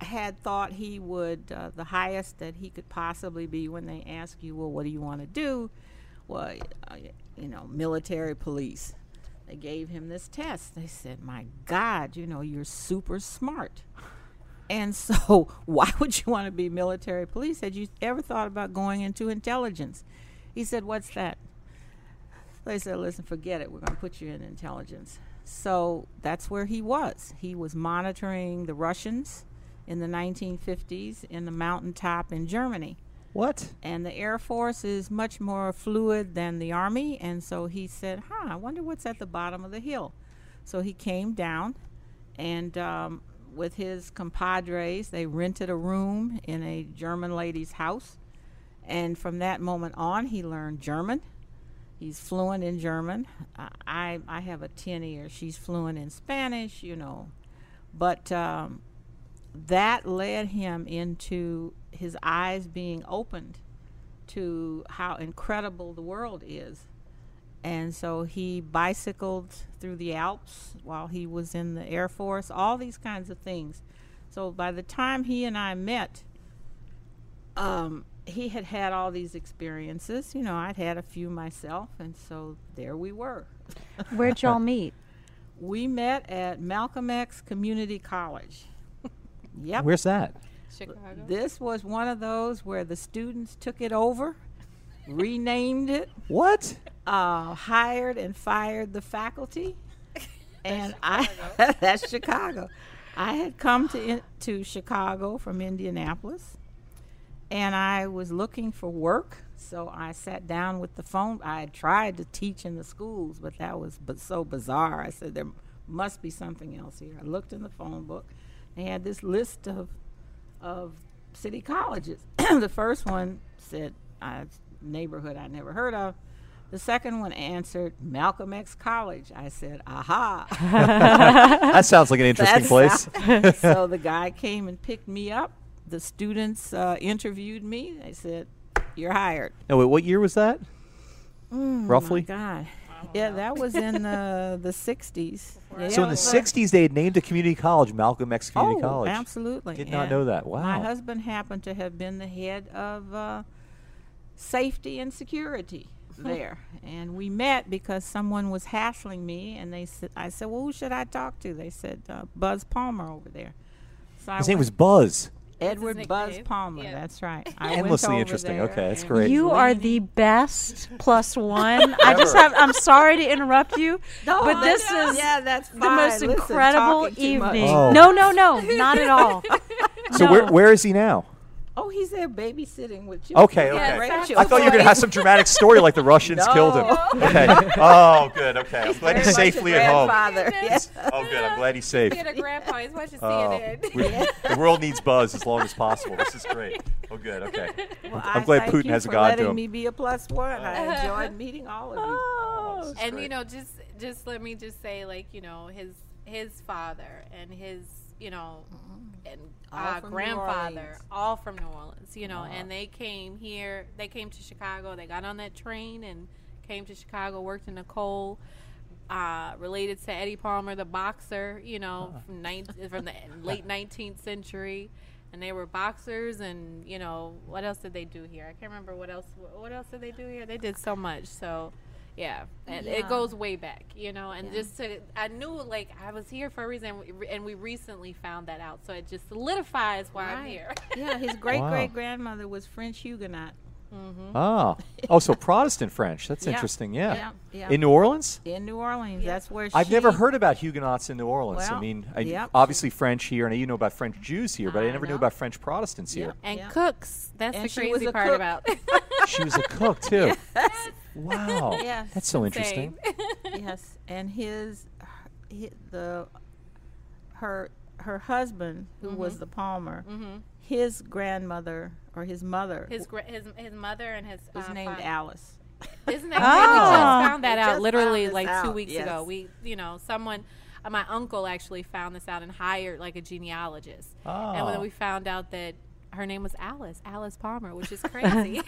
had thought he would uh, the highest that he could possibly be. When they ask you, well, what do you want to do? Well, uh, you know, military police. They gave him this test. They said, "My God, you know, you're super smart." And so, why would you want to be military police? Had you ever thought about going into intelligence? He said, What's that? They said, Listen, forget it. We're going to put you in intelligence. So that's where he was. He was monitoring the Russians in the 1950s in the mountaintop in Germany. what? And the Air Force is much more fluid than the Army. And so he said, Huh, I wonder what's at the bottom of the hill. So he came down and um, with his compadres, they rented a room in a German lady's house. And from that moment on, he learned German. He's fluent in German. I, I have a 10 ear. She's fluent in Spanish, you know. But um, that led him into his eyes being opened to how incredible the world is. And so he bicycled through the Alps while he was in the Air Force, all these kinds of things. So by the time he and I met, um, he had had all these experiences. You know, I'd had a few myself, and so there we were. Where'd y'all meet? We met at Malcolm X Community College. yep. Where's that? Chicago. This was one of those where the students took it over, renamed it, What? uh, hired and fired the faculty, and I that's Chicago. I had come to in, to Chicago from Indianapolis, and I was looking for work. So I sat down with the phone. I had tried to teach in the schools, but that was but so bizarre. I said there must be something else here. I looked in the phone book. They had this list of of city colleges. the first one said uh, neighborhood I never heard of. The second one answered Malcolm X College. I said, "Aha!" That sounds like an interesting That's- place. so the guy came and picked me up. The students uh, interviewed me. They said, "You're hired." no, wait, what year was that? Mm, Roughly? my God. Yeah, that was in uh, the '60s. Yeah, So in the '60s, they had named a community college Malcolm X Community oh, College. absolutely. Did not know that. Wow. My husband happened to have been the head of uh, safety and security there, and we met because someone was hassling me, and they said, "I said, well, who should I talk to?" They said, uh, "Buzz Palmer over there." So I His name went- was Buzz. Edward Buzz nickname. Palmer. Yeah. That's right. I Endlessly interesting. There. Okay, that's great. You are the best plus one. I just have. I'm sorry to interrupt you, No, but this know. is yeah, that's the most. Listen, incredible talking too much. evening. Oh. No, no, no, not at all. So No. where where is he now? Oh, he's there babysitting with you. Okay, Yeah, okay. Rachel. I thought you were going to have some dramatic story like the Russians killed him. Okay. Oh, good. Okay. I'm glad Very he's much a safely at home. grandfather. Yes. Oh, good. I'm glad he's safe. He had a grandpa. He's watching Oh, CNN. we- the world needs Buzz as long as possible. This is great. Oh, good. Okay. Well, I'm I glad Putin you has a for god to letting him. me be a plus one. I enjoyed meeting all of you. Oh, oh and great. you know just just let me just say like you know his his father and his you know and All uh, from grandfather all from new orleans you know Wow. and they came here they came to chicago they got on that train and came to chicago worked in the coal uh, related to Eddie Palmer, the boxer, you know, from, nine, from the late 19th century, and they were boxers. And you know, what else did they do here? I can't remember what else. What else did they do here? They did so much. So, yeah, and Yeah. it goes way back, you know. And Yeah. just to, I knew like I was here for a reason, and we- recently found that out. So it just solidifies why I'm here. Yeah, his great Wow. great grandmother was French Huguenot. Oh. Oh, so Protestant French. That's Yeah. interesting. Yeah. Yeah, yeah. In New Orleans? In New Orleans, that's where I've never heard about Huguenots in New Orleans. I mean, I, yep. obviously French here, and you know about French Jews here, but I, I never knew about French Protestants here. and Yeah. cooks. That's And the crazy part cook. about. She was a cook too. Wow. Yes. That's so interesting. yes, and his, hi the her her husband who Mm-hmm. was the Palmer, his grandmother or his mother his gra- his his mother and his was uh, named fa- Alice. Isn't that great? We Oh. just found that We out literally found this like two out, weeks ago. We, you know, someone, uh, my uncle actually found this out and hired like a genealogist. And Oh. then we found out that her name was Alice, Alice Palmer, which is crazy.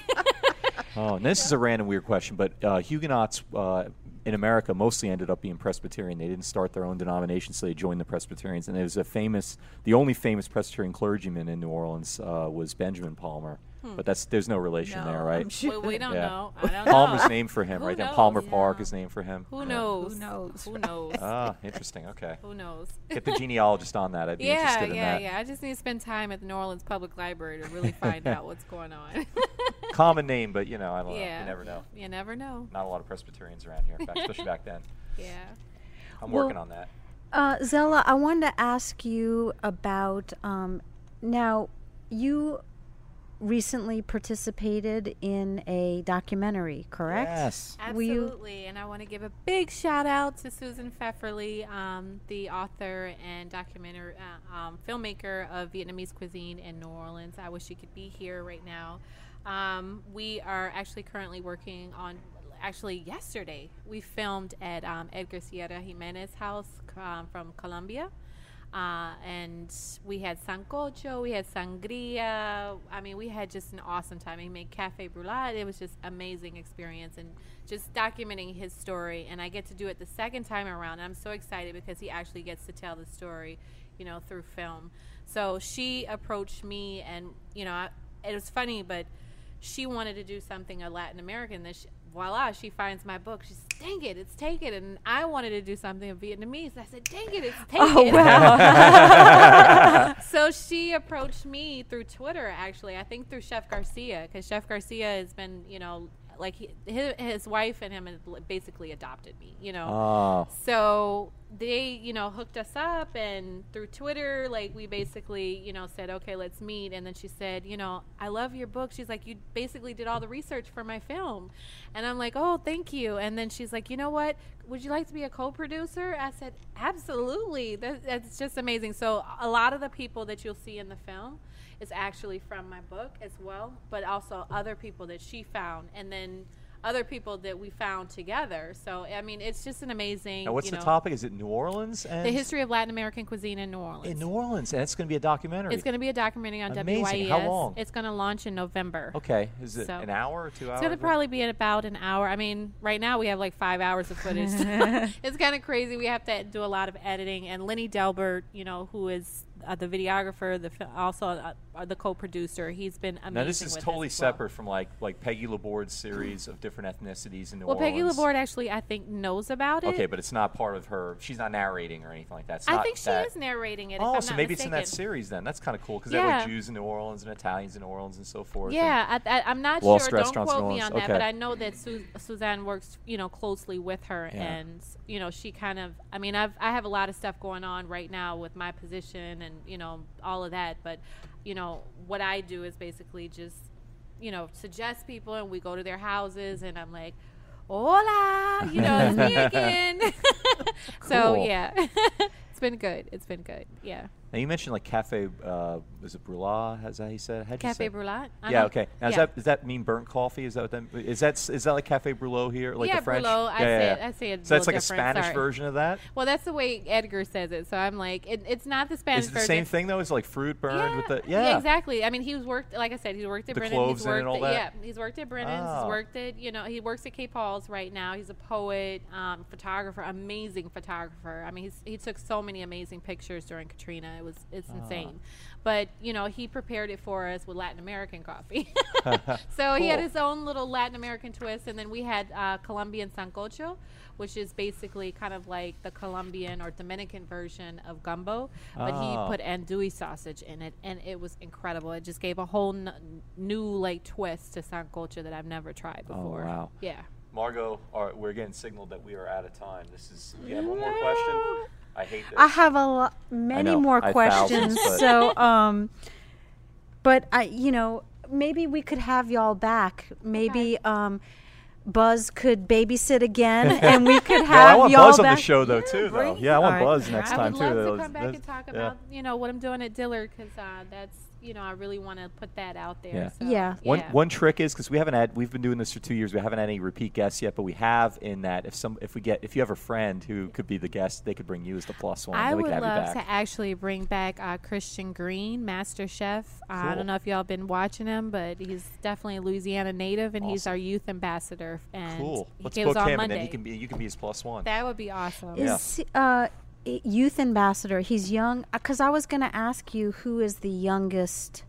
Oh, and this is a random weird question, but uh, Huguenots uh, in America mostly ended up being Presbyterian. They didn't start their own denomination, so they joined the Presbyterians. And there's a famous, the only famous Presbyterian clergyman in New Orleans uh, was Benjamin Palmer. But that's there's no relation No, there, right? sure. we, we don't Yeah. know. I don't Palmer's know. named for him, Who right? Then knows? Palmer Park is named for him. Who Yeah. knows? Who knows? Who knows? Ah, interesting. Okay. Who knows? Get the genealogist on that. I'd be Yeah, interested in that. yeah, that. yeah. I just need to spend time at the New Orleans Public Library to really find out what's going on. Common name, but you know, I don't know. You never know. You never know. Not a lot of Presbyterians around here, back, especially back then. Yeah. I'm Well- working on that. Uh, Zella, I wanted to ask you about um, now you recently participated in a documentary, correct? Yes. Absolutely, and I want to give a big shout out to Susan Pfefferly, um, the author and documentary uh, um, filmmaker of Vietnamese cuisine in New Orleans. I wish she could be here right now. Um, we are actually currently working on. Actually, yesterday we filmed at um, Edgar Sierra Jimenez house um, from Colombia. Uh, and we had sancocho, we had sangria. I mean, we had just an awesome time. He made cafe brulee. It was just amazing experience and just documenting his story. And I get to do it the second time around. And I'm so excited because he actually gets to tell the story, you know, through film. So she approached me, and you know, I, it was funny, but she wanted to do something a Latin American. That she, voila, she finds my book. She's dang it, it's taken. And I wanted to do something in Vietnamese. I said, dang it, it's oh, taken. Oh, wow. so she approached me through Twitter, actually. I think through Chef Garcia, because Chef Garcia has been, you know, like he, his, his wife and him had basically adopted me, you know. Oh. So they, you know, hooked us up, and through Twitter, like we basically, you know, said, okay, let's meet. And then she said, you know, I love your book. She's like, you basically did all the research for my film, and I'm like, oh, thank you. And then she's like, you know what? Would you like to be a co-producer? I said, absolutely. That, that's just amazing. So a lot of the people that you'll see in the film is actually from my book as well, but also other people that she found, and then other people that we found together. So I mean, it's just an amazing. Now, what's you the know, topic? Is it New Orleans? And The history of Latin American cuisine in New Orleans. in New Orleans, and it's going to be a documentary. It's going to be a documentary on Amazing. WYES. How long? It's going to launch in November. okay, is it So- an hour or two hours? It's going to probably be at about an hour. I mean, right now we have like five hours of footage. it's kind of crazy. We have to do a lot of editing. And Lenny Delbert, you know, who is uh, the videographer, the also uh, uh, the co-producer, he's been amazing. Now this is with totally as well. separate from like like Peggy Laborde's series of different ethnicities in New Orleans. Well, Peggy Orleans. Laborde actually, I think, knows about it. Okay, but it's not part of her. She's not narrating or anything like that. It's I not think she that- is narrating it. if Oh, I'm so not maybe it's in that series then. That's kind of cool because they have like Jews in New Orleans and Italians in New Orleans and so forth. Yeah, I, I, I'm not Lost sure. Don't quote me on Orleans. that, but I know that Su- Suzanne works, you know, closely with her, Yeah. and you know, she kind of. I mean, I've I have a lot of stuff going on right now with my position and you know all of that, but you know what I do is basically just you know suggest people, and we go to their houses, and I'm like. Hola, you know, it's me again. so yeah, it's been good. It's been good. Yeah, Now you mentioned like cafe. Uh, is it Brula? Is that you said? How'd cafe brulee. Yeah. Okay. Now, does yeah. that does that mean burnt coffee? Is that what that is that is that like cafe brûlot here? Like yeah, the French? Brûlot. I yeah, yeah, say yeah. it. I say it. So that's like a Spanish sorry. version of that. Well, that's the way Edgar says it. So I'm like, it, it's not the Spanish Is it the version. same thing though? Is like fruit burned Yeah, with the yeah? exactly. I mean, he's worked, like I said, he's worked at The Brennan. He's worked and all at, that? Yeah, he's worked at Brennan's. Ah. He's worked at, you know, he works at K. Paul's right now. He's a poet, um, photographer, amazing photographer. I mean, he's, he took so many amazing pictures during Katrina. It was, it's Ah. insane. But you know, he prepared it for us with Latin American coffee. so he had his own little Latin American twist, and then we had uh, Colombian sancocho, which is basically kind of like the Colombian or Dominican version of gumbo, but Oh. he put andouille sausage in it, and it was incredible. It just gave a whole n- new like twist to sancocho that I've never tried before. Oh, before. wow. Yeah. Margot, all we're getting signaled that we are out of time. This is. You have one more question? I hate this. I have a lo- many know, more I thousands, questions. but- so, um, but I, you know, maybe we could have y'all back. Maybe um, Buzz could babysit again, and we could No, have I want y'all Buzz on the show though too. Though. Yeah, I want All right. Buzz next I time would too. love That to come back and talk yeah. about you know what I'm doing at Dillard because uh, that's you know, I really want to put that out there. Yeah. So, Yeah. One yeah. one trick is because we haven't had we've been doing this for two years. We haven't had any repeat guests yet, but we have in that if some if we get if you have a friend who could be the guest, they could bring you as the plus one. I would love to actually bring back uh, Christian Green, Master Chef. Uh, I don't know if y'all been watching him, but he's definitely a Louisiana native, and he's our youth ambassador. And Cool. he Let's book him, Monday. and then he can be you can be his plus one. that would be awesome. Yeah. Is uh, i- youth ambassador? He's young. Uh, because I was going to ask you who is the youngest.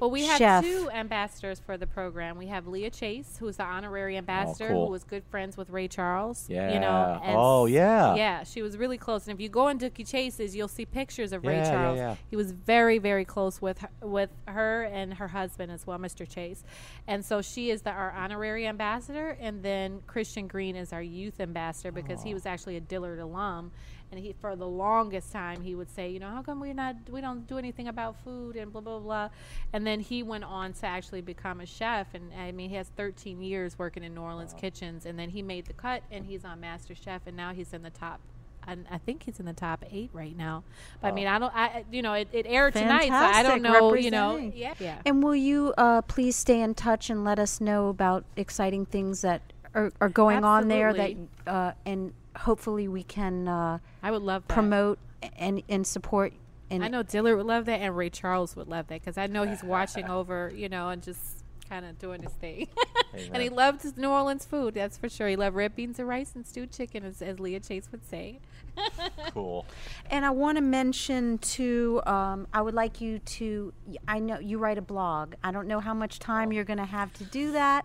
Well, we have Chef. two ambassadors for the program. We have Leah Chase, who is the honorary oh, ambassador, cool. who was good friends with Ray Charles. Yeah. You know. Oh, yeah. Yeah, she was really close. And if you go on Dooky Chase's, you'll see pictures of Ray Yeah, yeah, Charles. yeah. He was very, very close with her, with her and her husband as well, Mr. Chase. And so she is the, our honorary ambassador, and then Christian Green is our youth ambassador because he was actually a Dillard alum. And he, for the longest time, he would say, you know, how come we're not, we don't do anything about food and blah blah blah. And then he went on to actually become a chef, and I mean, he has 13 years working in New Orleans kitchens, and then he made the cut, and he's on Master Chef, and now he's in the top. And I think he's in the top eight right now. But I mean, I don't, I, you know, it, it aired tonight, so I don't know, you know, yeah, yeah. And will you uh, please stay in touch and let us know about exciting things that are, are going on there that uh, and hopefully we can uh, I would love that. promote and and support and I know Dillard would love that, and Ray Charles would love that because I know he's watching over, you know, and just kind of doing his thing. and he Amen. loved his New Orleans food, that's for sure. He loved red beans and rice and stewed chicken, as, as Leah Chase would say. cool. And I want to mention too. Um, I would like you to. I know you write a blog. I don't know how much time you're going to have to do that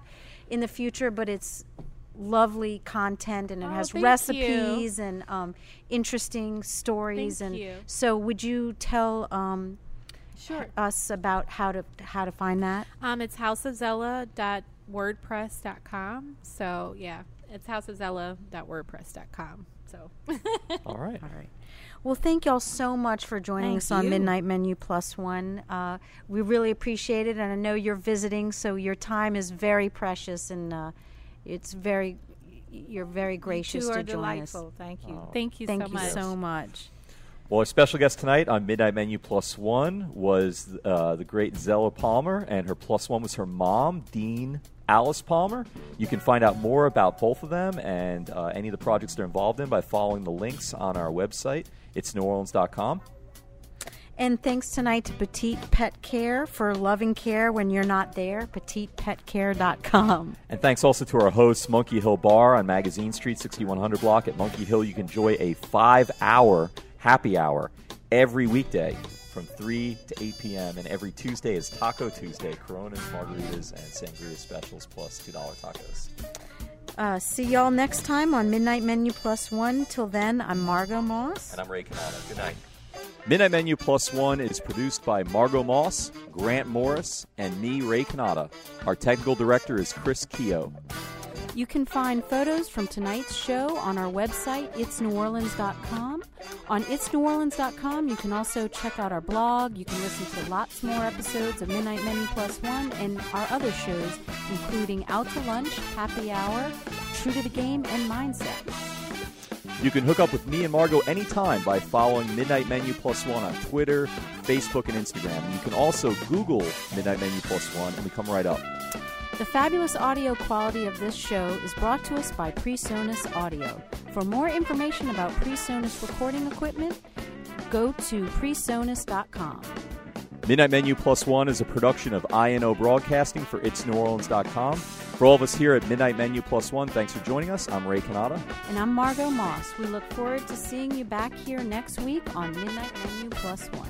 in the future, but it's lovely content and it Oh, has thank recipes and um, interesting stories. Thank and you. so, would you tell um, Sure. us about how to how to find that? Um, it's houseofzella.wordpress.com. So, yeah, it's houseofzella.wordpress.com. So, All right. All right. Well, thank y'all so much for joining Thank us on you. Midnight Menu Plus One. Uh, we really appreciate it, and I know you're visiting, so your time is very precious, and uh, it's very you're very gracious you to are join us. delightful. Thank you. thank you Thank so you much. so much. Well, our special guest tonight on Midnight Menu Plus One was uh, the great Zella Palmer, and her plus one was her mom, Dean Alice Palmer. You can find out more about both of them and uh, any of the projects they're involved in by following the links on our website. It's neworleans.com. And thanks tonight to Petite Pet Care for loving care when you're not there. PetitePetCare.com. And thanks also to our hosts, Monkey Hill Bar on Magazine Street, 6100 block at Monkey Hill. You can enjoy a five hour happy hour every weekday from 3 to 8 p.m. And every Tuesday is Taco Tuesday, Coronas, margaritas, and sangria specials plus $2 tacos. Uh, see y'all next time on Midnight Menu Plus One. Till then, I'm Margot Moss. And I'm Ray Cannata. Good night. Midnight Menu Plus One is produced by Margot Moss, Grant Morris, and me, Ray Cannata. Our technical director is Chris Keogh. You can find photos from tonight's show on our website, itsneworleans.com. On itsneworleans.com, you can also check out our blog. You can listen to lots more episodes of Midnight Menu Plus One and our other shows, including Out to Lunch, Happy Hour, True to the Game, and Mindset. You can hook up with me and Margot anytime by following Midnight Menu Plus One on Twitter, Facebook, and Instagram. You can also Google Midnight Menu Plus One, and we come right up. The fabulous audio quality of this show is brought to us by PreSonus Audio. For more information about PreSonus recording equipment, go to presonus.com. Midnight Menu Plus One is a production of INO Broadcasting for It'sNewOrleans.com. For all of us here at Midnight Menu Plus One, thanks for joining us. I'm Ray Cannata. And I'm Margot Moss. We look forward to seeing you back here next week on Midnight Menu Plus One.